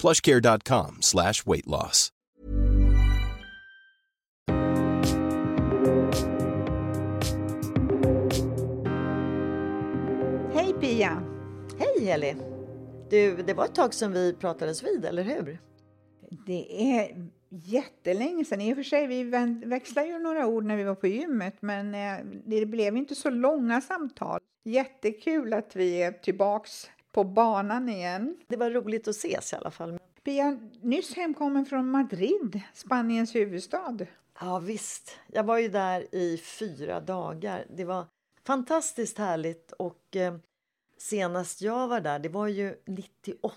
plushcare.com slash weight loss. Hej Pia! Hej Heli! Du, det var ett tag sedan vi pratades vid, eller hur? Det är jättelänge sedan. I och för sig, vi växlade ju några ord när vi var på gymmet, men eh, det blev inte så långa samtal. Jättekul att vi är tillbaks på banan igen. Det var roligt att ses i alla fall. Pia, nyss hemkommen från Madrid, Spaniens huvudstad. Ja visst, jag var ju där i fyra dagar. Det var fantastiskt härligt och eh, senast jag var där, det var ju 98.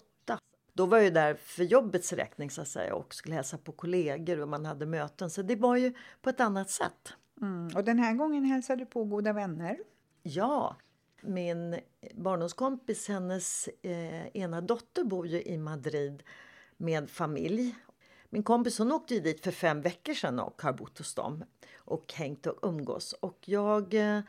Då var jag där för jobbets räkning så att säga och skulle hälsa på kollegor och man hade möten. Så det var ju på ett annat sätt. Mm. Och den här gången hälsade du på goda vänner? Ja, min barndomskompis, hennes eh, ena dotter bor ju i Madrid med familj. Min kompis hon åkte dit för fem veckor sedan och har bott hos dem och hängt och umgås. Och jag eh,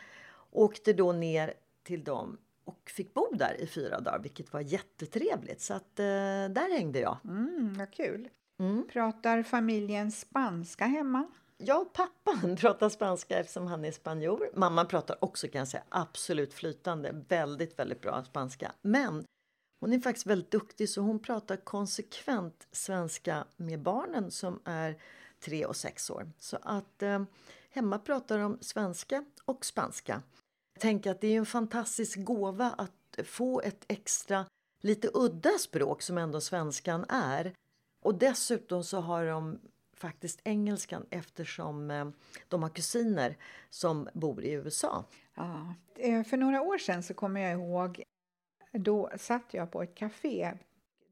åkte då ner till dem och fick bo där i fyra dagar, vilket var jättetrevligt. Så att eh, där hängde jag. Mm, vad kul. Mm. Pratar familjen spanska hemma? Jag och pappan pratar spanska eftersom han är spanjor. Mamman pratar också kan jag säga absolut flytande, väldigt, väldigt bra spanska. Men hon är faktiskt väldigt duktig så hon pratar konsekvent svenska med barnen som är tre och sex år. Så att eh, hemma pratar de svenska och spanska. Tänk att det är en fantastisk gåva att få ett extra, lite udda språk som ändå svenskan är. Och dessutom så har de faktiskt engelskan eftersom eh, de har kusiner som bor i USA. Ja. Eh, för några år sedan så kommer jag ihåg, då satt jag på ett café.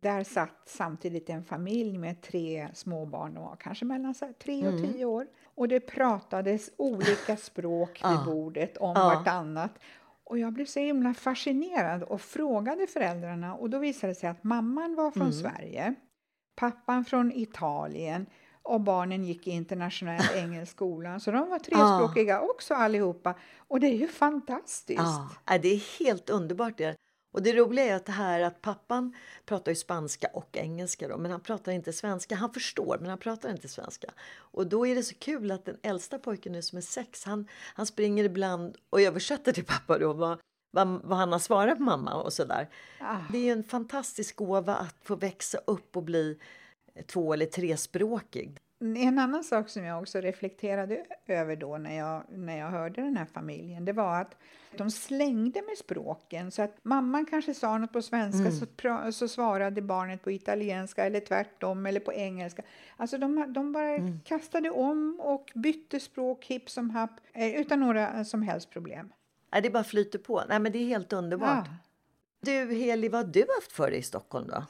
Där satt samtidigt en familj med tre småbarn, de var kanske mellan tre och mm. tio år. Och det pratades olika språk vid bordet om ja. vartannat. Och jag blev så himla fascinerad och frågade föräldrarna och då visade det sig att mamman var från mm. Sverige, pappan från Italien och barnen gick i internationell engelsk skola. Så de var trespråkiga ah. också allihopa. Och det är ju fantastiskt. Ah. Det är helt underbart. Det. Och det roliga är att det här att pappan pratar ju spanska och engelska då, men han pratar inte svenska. Han förstår, men han pratar inte svenska. Och då är det så kul att den äldsta pojken nu som är sex, han, han springer ibland och översätter till pappa då vad, vad, vad han har svarat mamma och sådär. Ah. Det är en fantastisk gåva att få växa upp och bli två eller trespråkig. En annan sak som jag också reflekterade över då när jag, när jag hörde den här familjen, det var att de slängde med språken. Så att mamman kanske sa något på svenska mm. så, så svarade barnet på italienska eller tvärtom eller på engelska. Alltså de, de bara mm. kastade om och bytte språk hipp som happ eh, utan några som helst problem. Det bara flyter på. Nej, men det är helt underbart. Ja. Du Heli, vad har du haft för dig i Stockholm då?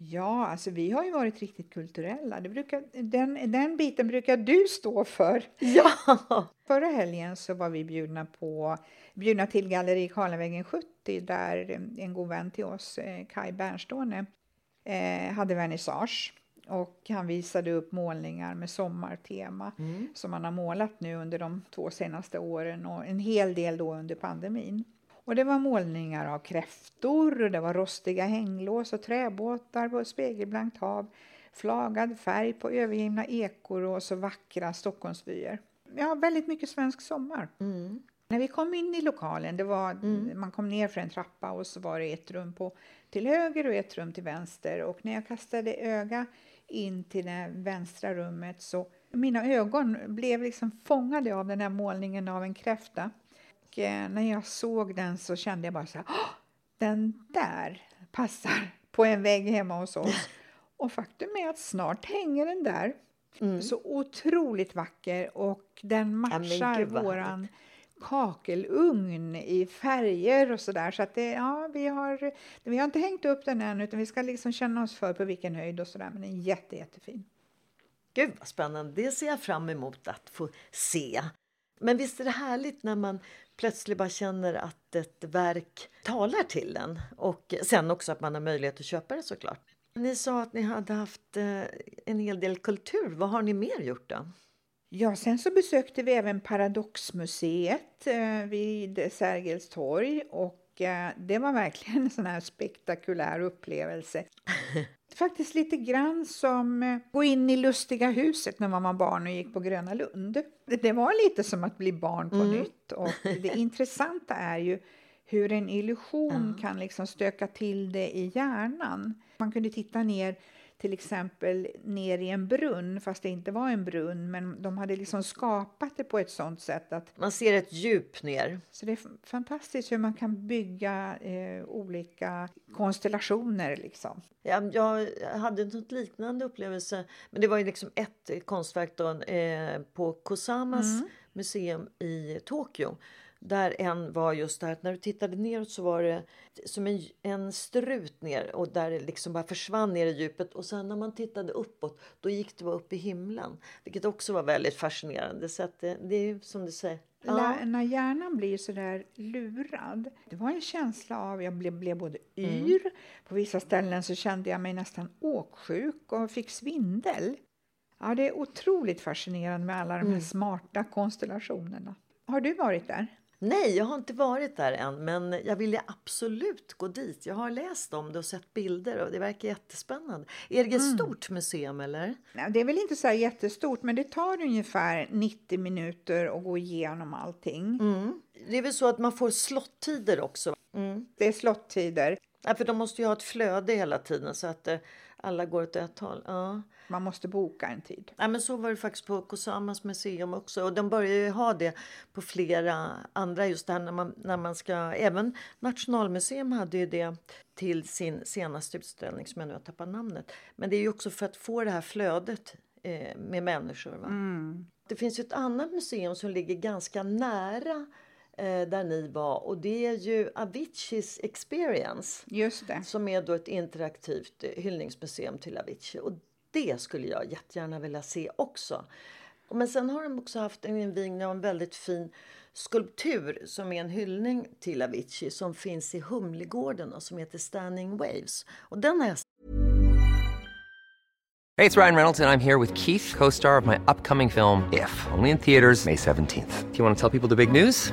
Ja, alltså vi har ju varit riktigt kulturella. Det brukar, den, den biten brukar du stå för. Ja! Förra helgen så var vi bjudna, på, bjudna till Galleri Karlavägen 70 där en god vän till oss, eh, Kai Bernståne, eh, hade vernissage. Och han visade upp målningar med sommartema mm. som han har målat nu under de två senaste åren och en hel del då under pandemin. Och det var målningar av kräftor, och det var rostiga hänglås och träbåtar på spegelblankt hav, flagad färg på övergivna ekor och så vackra Stockholmsvyer. Ja, väldigt mycket svensk sommar. Mm. När vi kom in i lokalen, det var, mm. man kom ner för en trappa och så var det ett rum på, till höger och ett rum till vänster. Och när jag kastade öga in till det vänstra rummet så Mina ögon blev liksom fångade av den här målningen av en kräfta. Eh, när jag såg den så kände jag bara så här, den där passar på en vägg hemma hos oss. Och faktum är att snart hänger den där. Mm. Så otroligt vacker och den matchar ja, våran kakelugn i färger och sådär. Så att det, ja, vi har, vi har inte hängt upp den än utan vi ska liksom känna oss för på vilken höjd och sådär. Men den är jätte, jättefin. Gud vad spännande, det ser jag fram emot att få se. Men visst är det härligt när man plötsligt bara känner att ett verk talar till en och sen också att man har möjlighet att köpa det såklart. Ni sa att ni hade haft eh, en hel del kultur. Vad har ni mer gjort då? Ja, sen så besökte vi även Paradoxmuseet eh, vid Sergels torg och eh, det var verkligen en sån här spektakulär upplevelse. Faktiskt lite grann som eh, gå in i Lustiga huset när man var barn och gick på Gröna Lund. Det var lite som att bli barn på mm. nytt och det intressanta är ju hur en illusion mm. kan liksom stöka till det i hjärnan. Man kunde titta ner till exempel ner i en brunn, fast det inte var en brunn, men de hade liksom skapat det på ett sånt sätt att... Man ser ett djup ner. Så det är fantastiskt hur man kan bygga eh, olika konstellationer liksom. Ja, jag hade en liknande upplevelse, men det var ju liksom ett konstverk då, eh, på Kosamas mm. museum i Tokyo där en var just där att när du tittade neråt så var det som en, en strut ner och där det liksom bara försvann ner i djupet. Och sen när man tittade uppåt då gick det bara upp i himlen. Vilket också var väldigt fascinerande. Så det, det är som du säger. Ja. När hjärnan blir så där lurad. Det var en känsla av, jag blev, blev både yr, mm. på vissa ställen så kände jag mig nästan åksjuk och fick svindel. Ja, det är otroligt fascinerande med alla de här mm. smarta konstellationerna. Har du varit där? Nej, jag har inte varit där än, men jag vill absolut gå dit. Jag har läst om det och sett bilder och det verkar jättespännande. Är det ett mm. stort museum eller? Nej, det är väl inte så jättestort, men det tar ungefär 90 minuter att gå igenom allting. Mm. Det är väl så att man får slottider också? Mm. Det är slottider. Ja, för de måste ju ha ett flöde hela tiden så att eh, alla går åt ett håll. Ja. Man måste boka en tid. Ja, men så var det faktiskt på Kosamas museum också. Och de börjar ju ha det på flera andra. Just det när man, när man ska... Även Nationalmuseum hade ju det till sin senaste utställning som jag nu har tappat namnet. Men det är ju också för att få det här flödet eh, med människor. Mm. Det finns ju ett annat museum som ligger ganska nära eh, där ni var och det är ju Aviciis Experience. Just det. Som är då ett interaktivt eh, hyllningsmuseum till Avicii. Och det skulle jag jättegärna vilja se också. Men sen har de också haft en invigning av en väldigt fin skulptur som är en hyllning till Avicii som finns i Humlegården och som heter Standing Waves. Och den har jag Hej, det är Ryan Reynolds och jag är här med Keith, co-star of my upcoming film If, only in theaters May 17 th Do you want to tell people the big news?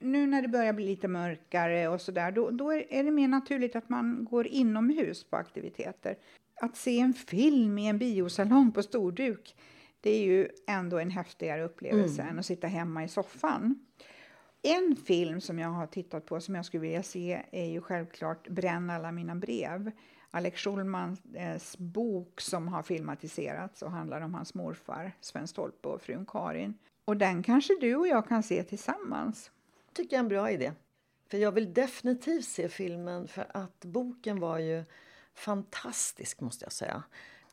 Mm, mm. nu när det börjar bli lite mörkare och sådär, då, då är det mer naturligt att man går inomhus på aktiviteter. Att se en film i en biosalong på storduk, Det är ju ändå en häftigare upplevelse än att sitta hemma i soffan. En film som jag har tittat på som jag skulle vilja se är ju självklart Bränn alla mina brev. Alex Schulmans bok som har filmatiserats och handlar om hans morfar Sven Stolpe och frun Karin. Och den kanske du och jag kan se tillsammans tycker jag är en bra idé. För jag vill definitivt se filmen för att boken var ju fantastisk måste jag säga.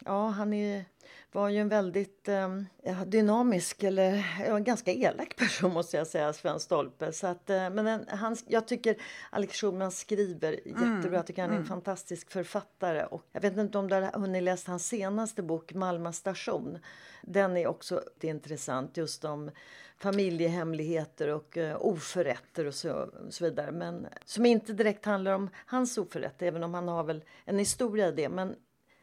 Ja, han är, var ju en väldigt eh, dynamisk, eller ja, ganska elak person måste jag säga, Sven Stolpe. Så att, eh, men en, han, jag tycker Alex Schulman skriver jättebra. Mm, jag tycker han är en mm. fantastisk författare. Och jag vet inte om du har hunnit läsa hans senaste bok, Malma station. Den är också intressant, just om familjehemligheter och uh, oförrätter och så, och så, vidare. Men som inte direkt handlar om hans oförrätt, även om han har väl en historia i det. Men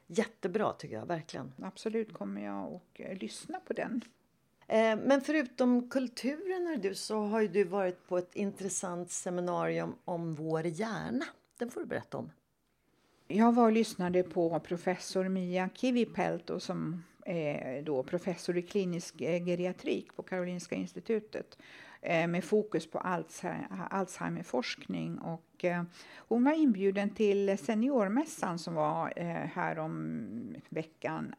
jättebra tycker jag, verkligen. Absolut kommer jag att uh, lyssna på den. Eh, men förutom kulturen du, så har du varit på ett intressant seminarium om vår hjärna. Den får du berätta om. Jag var och lyssnade på professor Mia Kivipelto som är då professor i klinisk eh, geriatrik på Karolinska institutet eh, med fokus på Alzheimerforskning. Och eh, hon var inbjuden till seniormässan som var här om veckan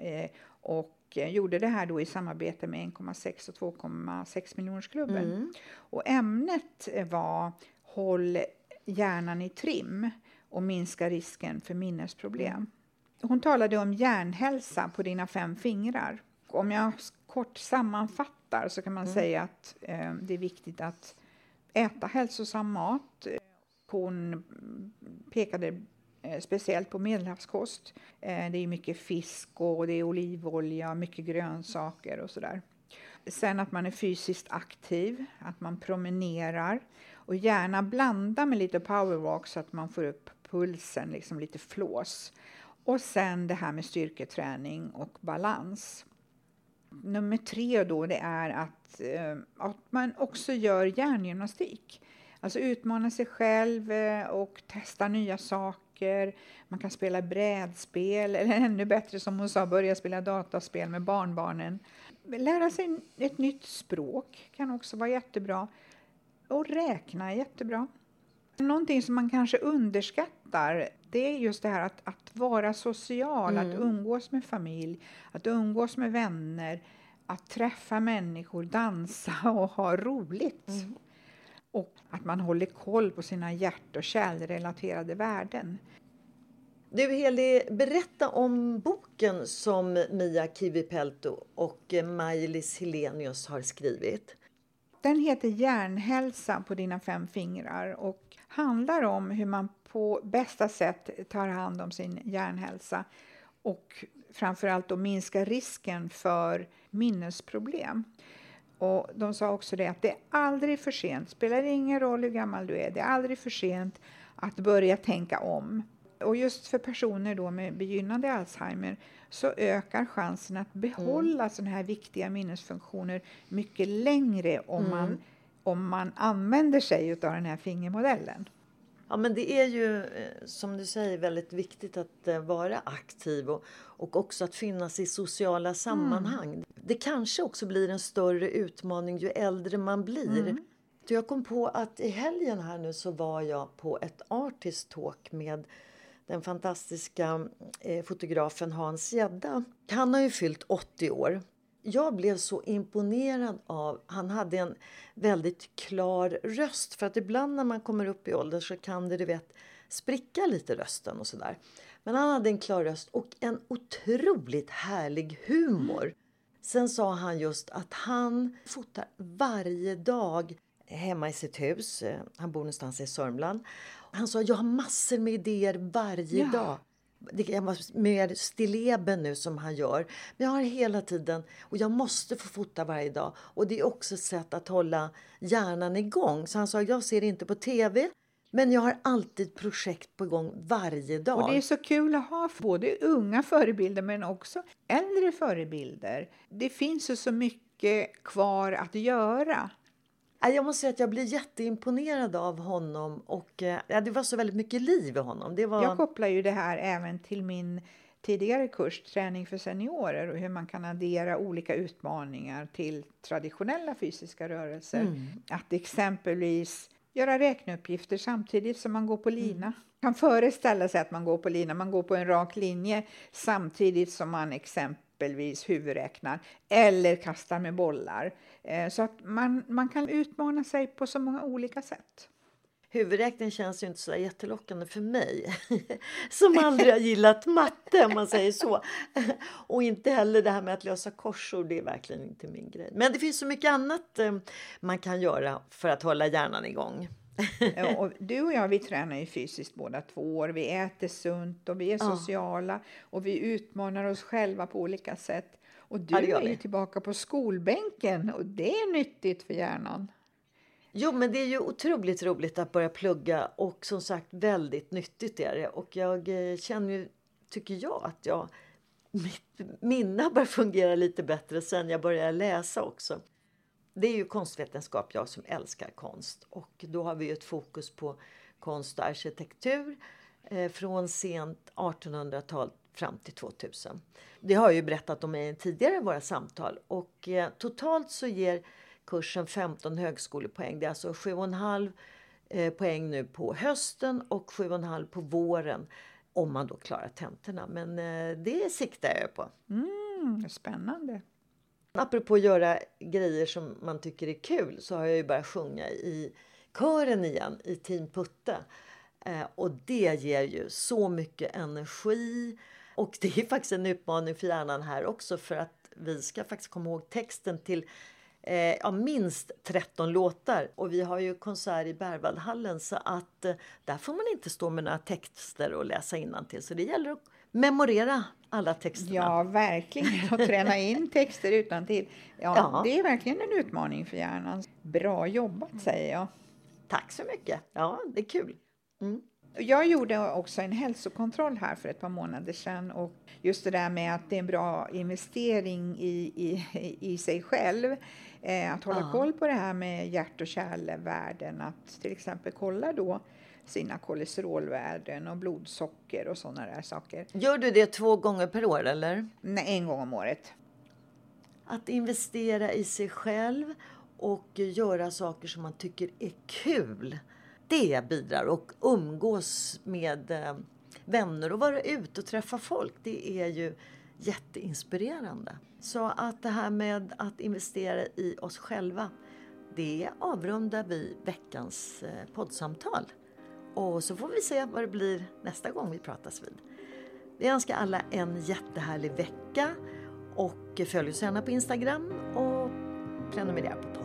och gjorde det här då i samarbete med 1,6 och 2,6 miljonersklubben. Mm. Och ämnet var Håll hjärnan i trim och minska risken för minnesproblem. Mm. Hon talade om hjärnhälsa på dina fem fingrar. Om jag kort sammanfattar så kan man mm. säga att eh, det är viktigt att äta hälsosam mat. Hon pekade eh, speciellt på medelhavskost. Eh, det är mycket fisk och det är olivolja, mycket grönsaker och sådär. Sen att man är fysiskt aktiv, att man promenerar och gärna blanda med lite powerwalk så att man får upp pulsen, liksom lite flås. Och sen det här med styrketräning och balans. Nummer tre då det är att, eh, att man också gör hjärngymnastik. Alltså utmana sig själv eh, och testa nya saker. Man kan spela brädspel eller ännu bättre som hon sa, börja spela dataspel med barnbarnen. Lära sig ett nytt språk kan också vara jättebra. Och räkna är jättebra. Någonting som man kanske underskattar det är just det här att, att vara social, mm. att umgås med familj, att umgås med vänner, att träffa människor, dansa och ha roligt. Mm. Och att man håller koll på sina hjärt och kärlrelaterade värden. Du Heli, berätta om boken som Mia Kivipelto och Maj-Lis Helenius har skrivit. Den heter Hjärnhälsa på dina fem fingrar och handlar om hur man på bästa sätt tar hand om sin hjärnhälsa och framförallt då minska risken för minnesproblem. Och de sa också det att det är aldrig för sent, spelar ingen roll hur gammal du är, det är aldrig för sent att börja tänka om. Och just för personer då med begynnande Alzheimer så ökar chansen att behålla mm. sådana här viktiga minnesfunktioner mycket längre om, mm. man, om man använder sig av den här fingermodellen. Ja, men det är ju eh, som du säger väldigt viktigt att eh, vara aktiv och, och också att finnas i sociala sammanhang. Mm. Det kanske också blir en större utmaning ju äldre man blir. Mm. Jag kom på att i helgen här nu så var jag på ett artist talk med den fantastiska eh, fotografen Hans Gedda. Han har ju fyllt 80 år jag blev så imponerad av... Han hade en väldigt klar röst. För att ibland när man kommer upp i ålder så kan det du vet, spricka lite rösten och sådär. Men han hade en klar röst och en otroligt härlig humor. Sen sa han just att han fotar varje dag hemma i sitt hus. Han bor någonstans i Sörmland. Han sa jag har massor med idéer varje ja. dag det kan vara mer stilleben nu som han gör. Men jag har hela tiden, och jag måste få fota varje dag. Och det är också ett sätt att hålla hjärnan igång. Så han sa, jag ser inte på TV. Men jag har alltid projekt på gång varje dag. Och det är så kul att ha både unga förebilder men också äldre förebilder. Det finns ju så mycket kvar att göra. Jag måste säga att jag blir jätteimponerad av honom och eh, ja, det var så väldigt mycket liv i honom. Det var... Jag kopplar ju det här även till min tidigare kurs, Träning för seniorer, och hur man kan addera olika utmaningar till traditionella fysiska rörelser. Mm. Att exempelvis göra räkneuppgifter samtidigt som man går på lina. Mm. kan föreställa sig att man går på lina, man går på en rak linje samtidigt som man exempelvis exempelvis huvudräknar eller kastar med bollar. Eh, så att man, man kan utmana sig på så många olika sätt. Huvudräkning känns ju inte så jättelockande för mig som aldrig har gillat matte om man säger så. Och inte heller det här med att lösa korsord, det är verkligen inte min grej. Men det finns så mycket annat eh, man kan göra för att hålla hjärnan igång. och du och jag vi tränar ju fysiskt båda två. Vi äter sunt och vi är sociala och vi utmanar oss själva på olika sätt. Och du ja, är ju tillbaka på skolbänken och det är nyttigt för hjärnan. Jo, men det är ju otroligt roligt att börja plugga och som sagt väldigt nyttigt är det. Och jag eh, känner ju, tycker jag, att jag, mitt minne börjar fungera lite bättre sen jag började läsa också. Det är ju konstvetenskap, jag som älskar konst. Och då har vi ett fokus på konst och arkitektur eh, från sent 1800-tal fram till 2000. Det har jag ju berättat om i tidigare våra samtal. Och eh, totalt så ger kursen 15 högskolepoäng. Det är alltså 7,5 eh, poäng nu på hösten och 7,5 på våren om man då klarar tentorna. Men eh, det siktar jag på. Mm, spännande. Apropå att göra grejer som man tycker är kul så har jag ju börjat sjunga i kören igen i Team Putte. Eh, och det ger ju så mycket energi. Och det är faktiskt en utmaning för hjärnan här också för att vi ska faktiskt komma ihåg texten till eh, ja, minst 13 låtar. Och vi har ju konsert i Berwaldhallen så att eh, där får man inte stå med några texter och läsa till. Så det gäller att memorera alla texterna. Ja, verkligen. Och träna in texter utan till. Ja, ja, Det är verkligen en utmaning för hjärnan. Bra jobbat, säger jag. Tack så mycket. Ja, det är kul. Mm. Jag gjorde också en hälsokontroll här för ett par månader sedan och just det där med att det är en bra investering i, i, i sig själv. Eh, att hålla ja. koll på det här med hjärt och kärlvärden, att till exempel kolla då sina kolesterolvärden och blodsocker och sådana där saker. Gör du det två gånger per år eller? Nej, en gång om året. Att investera i sig själv och göra saker som man tycker är kul. Det bidrar och umgås med eh, vänner och vara ute och träffa folk. Det är ju jätteinspirerande. Så att det här med att investera i oss själva, det avrundar vi veckans eh, poddsamtal. Och så får vi se vad det blir nästa gång vi pratas vid. Vi önskar alla en jättehärlig vecka och följ oss gärna på Instagram och prenumerera på podden.